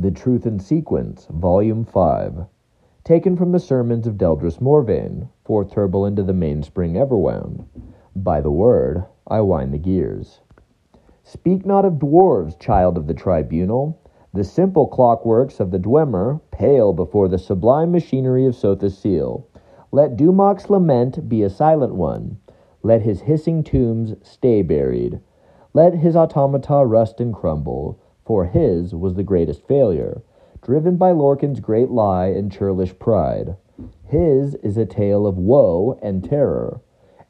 The Truth in Sequence, Volume 5. Taken from the sermons of Deldrise Morvayn, fourth Tourbillon to the mainspring Everwound. By the word, I wind the gears. Speak not of dwarves, child of the tribunal. The simple clockworks of the Dwemer pale before the sublime machinery of Sotha Sil. Let Dumac's lament be a silent one. Let his hissing tombs stay buried. Let his automata rust and crumble for his was the greatest failure, driven by Lorkhan's great lie and churlish pride. His is a tale of woe and terror,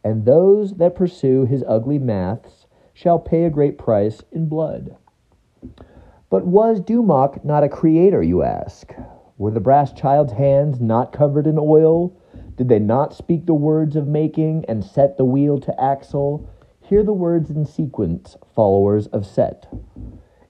and those that pursue his ugly maths shall pay a great price in blood. But was Dumac not a creator, you ask? Were the brass child's hands not covered in oil? Did they not speak the words of making and set the wheel to axle? Hear the words in sequence, followers of Seht.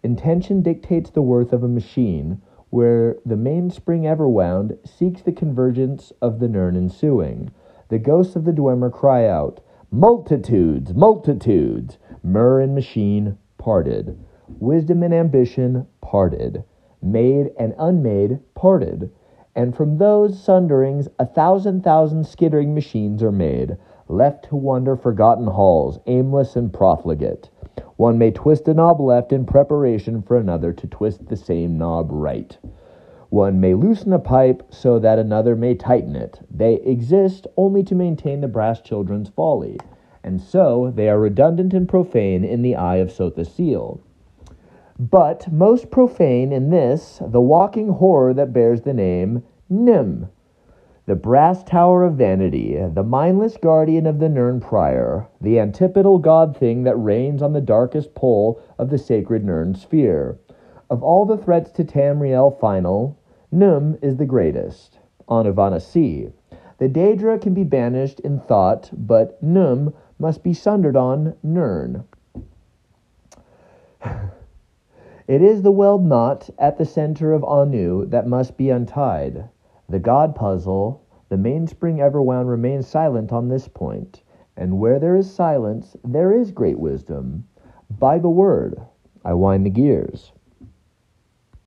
Intention dictates the worth of a machine, where the mainspring Everwound seeks the convergence of the Nirn ensuing. The ghosts of the Dwemer cry out, Multitudes, multitudes! Mer and machine parted. Wisdom and ambition parted. Made and unmade parted. And from those sunderings a thousand thousand skittering machines are made, left to wander forgotten halls, aimless and profligate. One may twist a knob left in preparation for another to twist the same knob right. One may loosen a pipe so that another may tighten it. They exist only to maintain the brass children's folly, and so they are redundant and profane in the eye of Sil. But most profane in this, the walking horror that bears the name Nim, the brass tower of vanity, the mindless guardian of the Nirn Prior, the antipodal god thing that reigns on the darkest pole of the sacred Nirn sphere. Of all the threats to Tamriel final, Num is the greatest. On Ivana. The Daedra can be banished in thought, but Num must be sundered on Nirn. it is the weld knot at the center of Anu that must be untied. The God puzzle, the mainspring Everwound remains silent on this point, and where there is silence, there is great wisdom. By the word, I wind the gears.